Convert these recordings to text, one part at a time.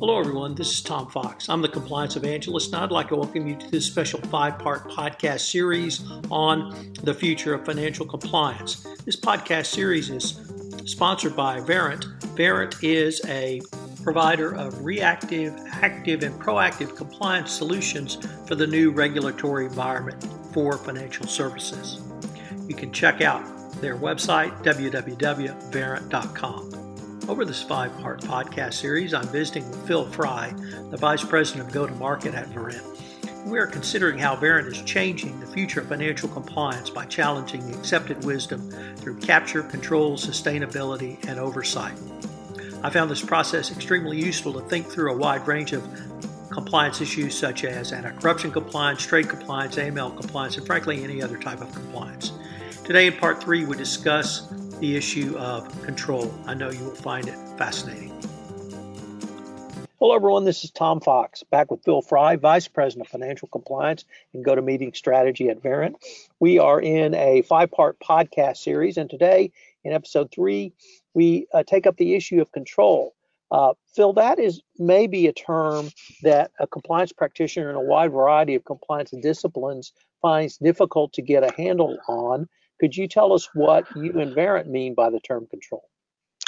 Hello, everyone. This is Tom Fox. I'm the compliance evangelist, and I'd like to welcome you to this special five part podcast series on the future of financial compliance. This podcast series is sponsored by Verint. Verint is a provider of reactive, active, and proactive compliance solutions for the new regulatory environment for financial services. You can check out their website, www.verint.com. Over this five part podcast series, I'm visiting with Phil Fry, the Vice President of Go to Market at Verint. We are considering how Verint is changing the future of financial compliance by challenging the accepted wisdom through capture, control, sustainability, and oversight. I found this process extremely useful to think through a wide range of compliance issues such as anti corruption compliance, trade compliance, AML compliance, and frankly, any other type of compliance. Today, in part three, we discuss the issue of control. I know you will find it fascinating. Hello, everyone. This is Tom Fox, back with Phil Fry, Vice President of Financial Compliance and Go to Meeting Strategy at Verint. We are in a five part podcast series, and today, in episode three, we uh, take up the issue of control. Uh, Phil, that is maybe a term that a compliance practitioner in a wide variety of compliance disciplines finds difficult to get a handle on. Could you tell us what you and Verint mean by the term control?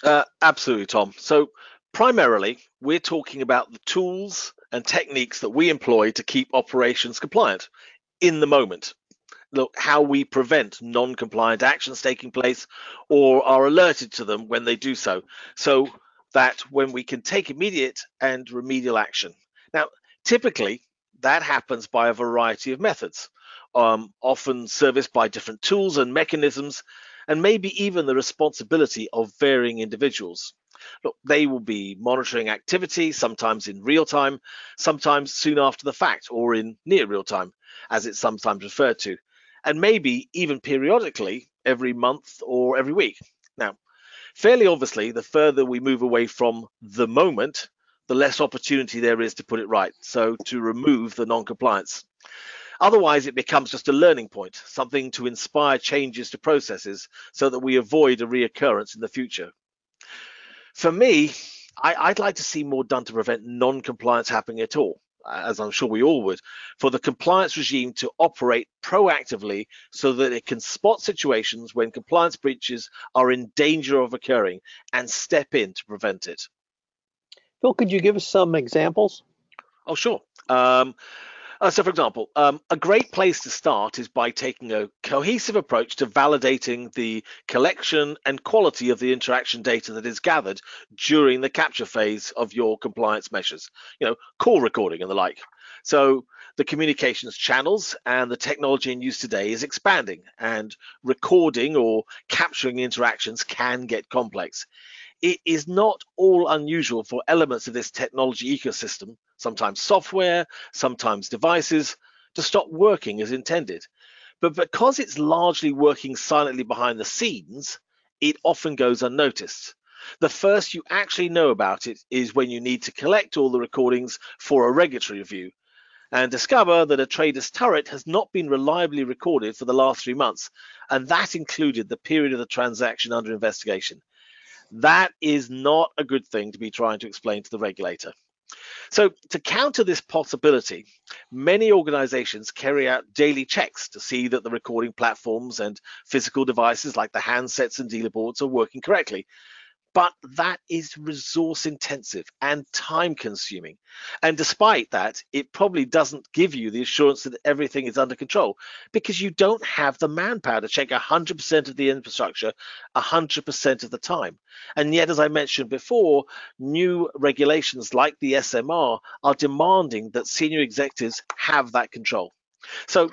Uh, absolutely, Tom. So, primarily, we're talking about the tools and techniques that we employ to keep operations compliant in the moment. Look, how we prevent non compliant actions taking place or are alerted to them when they do so, so that when we can take immediate and remedial action. Now, typically, that happens by a variety of methods um, often serviced by different tools and mechanisms, and maybe even the responsibility of varying individuals. Look, they will be monitoring activity, sometimes in real time, sometimes soon after the fact, or in near real time, as it's sometimes referred to, and maybe even periodically every month or every week. Now, fairly obviously, the further we move away from the moment, the less opportunity there is to put it right, so to remove the non compliance. Otherwise, it becomes just a learning point, something to inspire changes to processes so that we avoid a reoccurrence in the future. For me, I, would like to see more done to prevent non-compliance happening at all, as I'm sure we all would, for the compliance regime to operate proactively so that it can spot situations when compliance breaches are in danger of occurring and step in to prevent it. Phil, could you give us some examples? Oh, sure. Um, uh, so, for example, um, a great place to start is by taking a cohesive approach to validating the collection and quality of the interaction data that is gathered during the capture phase of your compliance measures, you know, call recording and the like. So, the communications channels and the technology in use today is expanding, and recording or capturing interactions can get complex. It is not all unusual for elements of this technology ecosystem sometimes software, sometimes devices, to stop working as intended. But because it's largely working silently behind the scenes, it often goes unnoticed. The first you actually know about it is when you need to collect all the recordings for a regulatory review and discover that a trader's turret has not been reliably recorded for the last three months, and that included the period of the transaction under investigation. That is not a good thing to be trying to explain to the regulator. So, to counter this possibility, many organizations carry out daily checks to see that the recording platforms and physical devices like the handsets and dealer boards are working correctly but that is resource intensive and time consuming. And despite that, it probably doesn't give you the assurance that everything is under control because you don't have the manpower to check 100% of the infrastructure 100% of the time. And yet, as I mentioned before, new regulations like the SMR are demanding that senior executives have that control. So,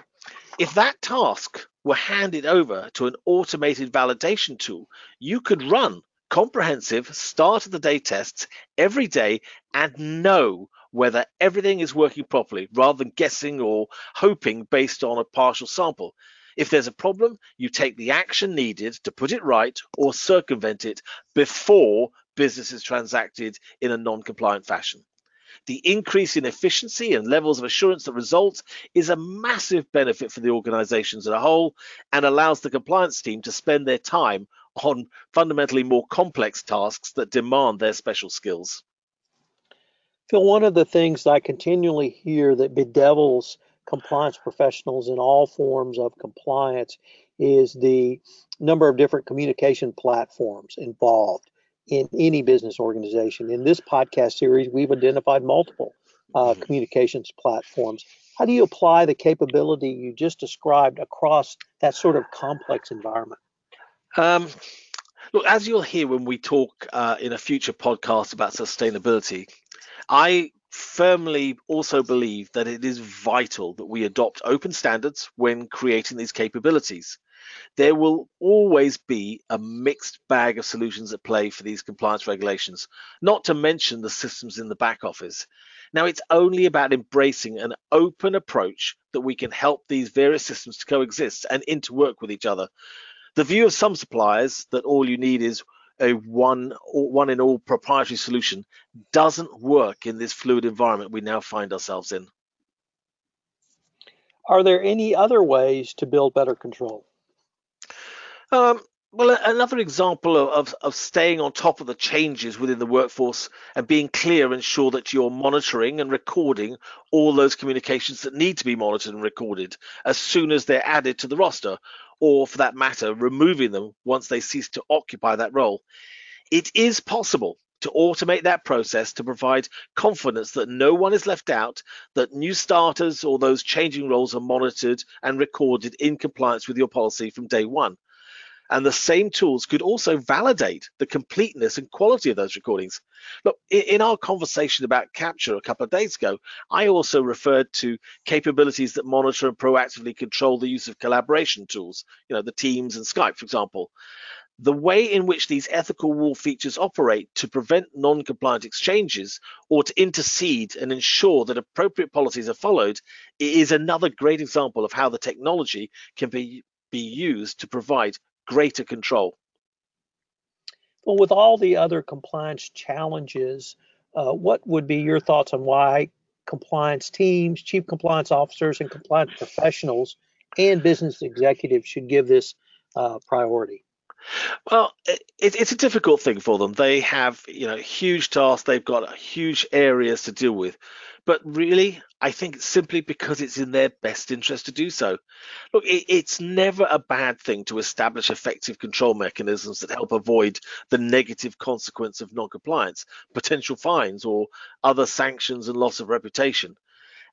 if that task were handed over to an automated validation tool, you could run comprehensive start of the day tests every day and know whether everything is working properly rather than guessing or hoping based on a partial sample. If there's a problem, you take the action needed to put it right or circumvent it before business is transacted in a non compliant fashion. The increase in efficiency and levels of assurance that results is a massive benefit for the organizations as a whole and allows the compliance team to spend their time on fundamentally more complex tasks that demand their special skills. Phil, one of the things I continually hear that bedevils compliance professionals in all forms of compliance is the number of different communication platforms involved in any business organization. In this podcast series, we've identified multiple uh, mm-hmm. communications platforms. How do you apply the capability you just described across that sort of complex environment? Um, look, as you'll hear when we talk uh, in a future podcast about sustainability, I firmly also believe that it is vital that we adopt open standards when creating these capabilities. There will always be a mixed bag of solutions at play for these compliance regulations, not to mention the systems in the back office. Now, it's only about embracing an open approach that we can help these various systems to coexist and interwork with each other. The view of some suppliers that all you need is a one one in all proprietary solution doesn't work in this fluid environment we now find ourselves in. Are there any other ways to build better control? Um, well, another example of, of, staying on top of the changes within the workforce and being clear and sure that you're monitoring and recording all those communications that need to be monitored and recorded as soon as they're added to the roster, or for that matter, removing them once they cease to occupy that role. It is possible to automate that process to provide confidence that no one is left out, that new starters or those changing roles are monitored and recorded in compliance with your policy from day one. And the same tools could also validate the completeness and quality of those recordings. Look, in our conversation about capture a couple of days ago, I also referred to capabilities that monitor and proactively control the use of collaboration tools, you know, the Teams and Skype, for example. The way in which these ethical wall features operate to prevent non compliant exchanges or to intercede and ensure that appropriate policies are followed is another great example of how the technology can be, be used to provide greater control. Well, with all the other compliance challenges, uh, what would be your thoughts on why compliance teams, chief compliance officers, and compliance professionals and business executives should give this uh, priority? Well, it, it's a difficult thing for them. They have, you know, huge tasks. They've got huge areas to deal with. But really, I think it's simply because it's in their best interest to do so. Look, it, it's never a bad thing to establish effective control mechanisms that help avoid the negative consequence of non-compliance, potential fines, or other sanctions and loss of reputation.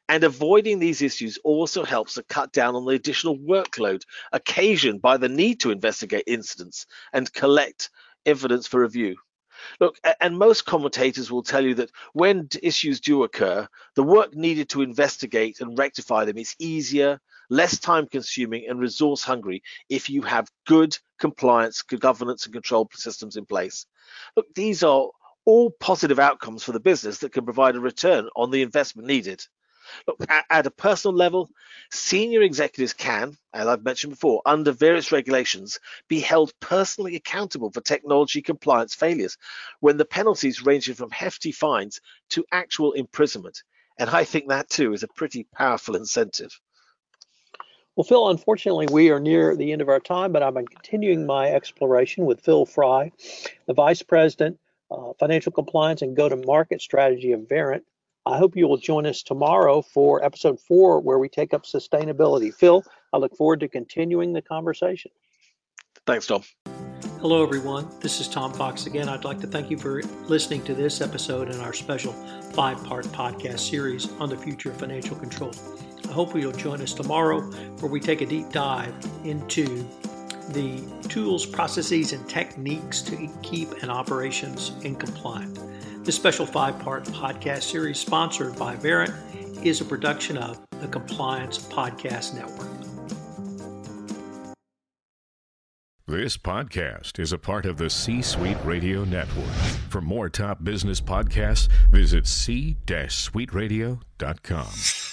And avoiding these issues also helps to cut down on the additional workload occasioned by the need to investigate incidents and collect evidence for review. Look, and most commentators will tell you that when issues do occur, the work needed to investigate and rectify them is easier, less time consuming, and resource hungry if you have good compliance, good governance, and control systems in place. Look, these are all positive outcomes for the business that can provide a return on the investment needed. Look, at, at, a personal level, senior executives can, as I've mentioned before, under various regulations, be held personally accountable for technology compliance failures when the penalties ranging from hefty fines to actual imprisonment. And I think that too is a pretty powerful incentive. Well, Phil, unfortunately, we are near the end of our time, but I've been continuing my exploration with Phil Fry, the Vice President, uh, Financial Compliance and Go to Market Strategy of Verint. I hope you will join us tomorrow for episode four, where we take up sustainability. Phil, I look forward to continuing the conversation. Thanks, Tom. Hello, everyone. This is Tom Fox again. I'd like to thank you for listening to this episode in our special five part podcast series on the future of financial control. I hope you'll join us tomorrow where we take a deep dive into the tools, processes, and techniques to keep an operations in compliant. This special five part podcast series, sponsored by Verint, is a production of the Compliance Podcast Network. This podcast is a part of the C Suite Radio Network. For more top business podcasts, visit c-suiteradio.com.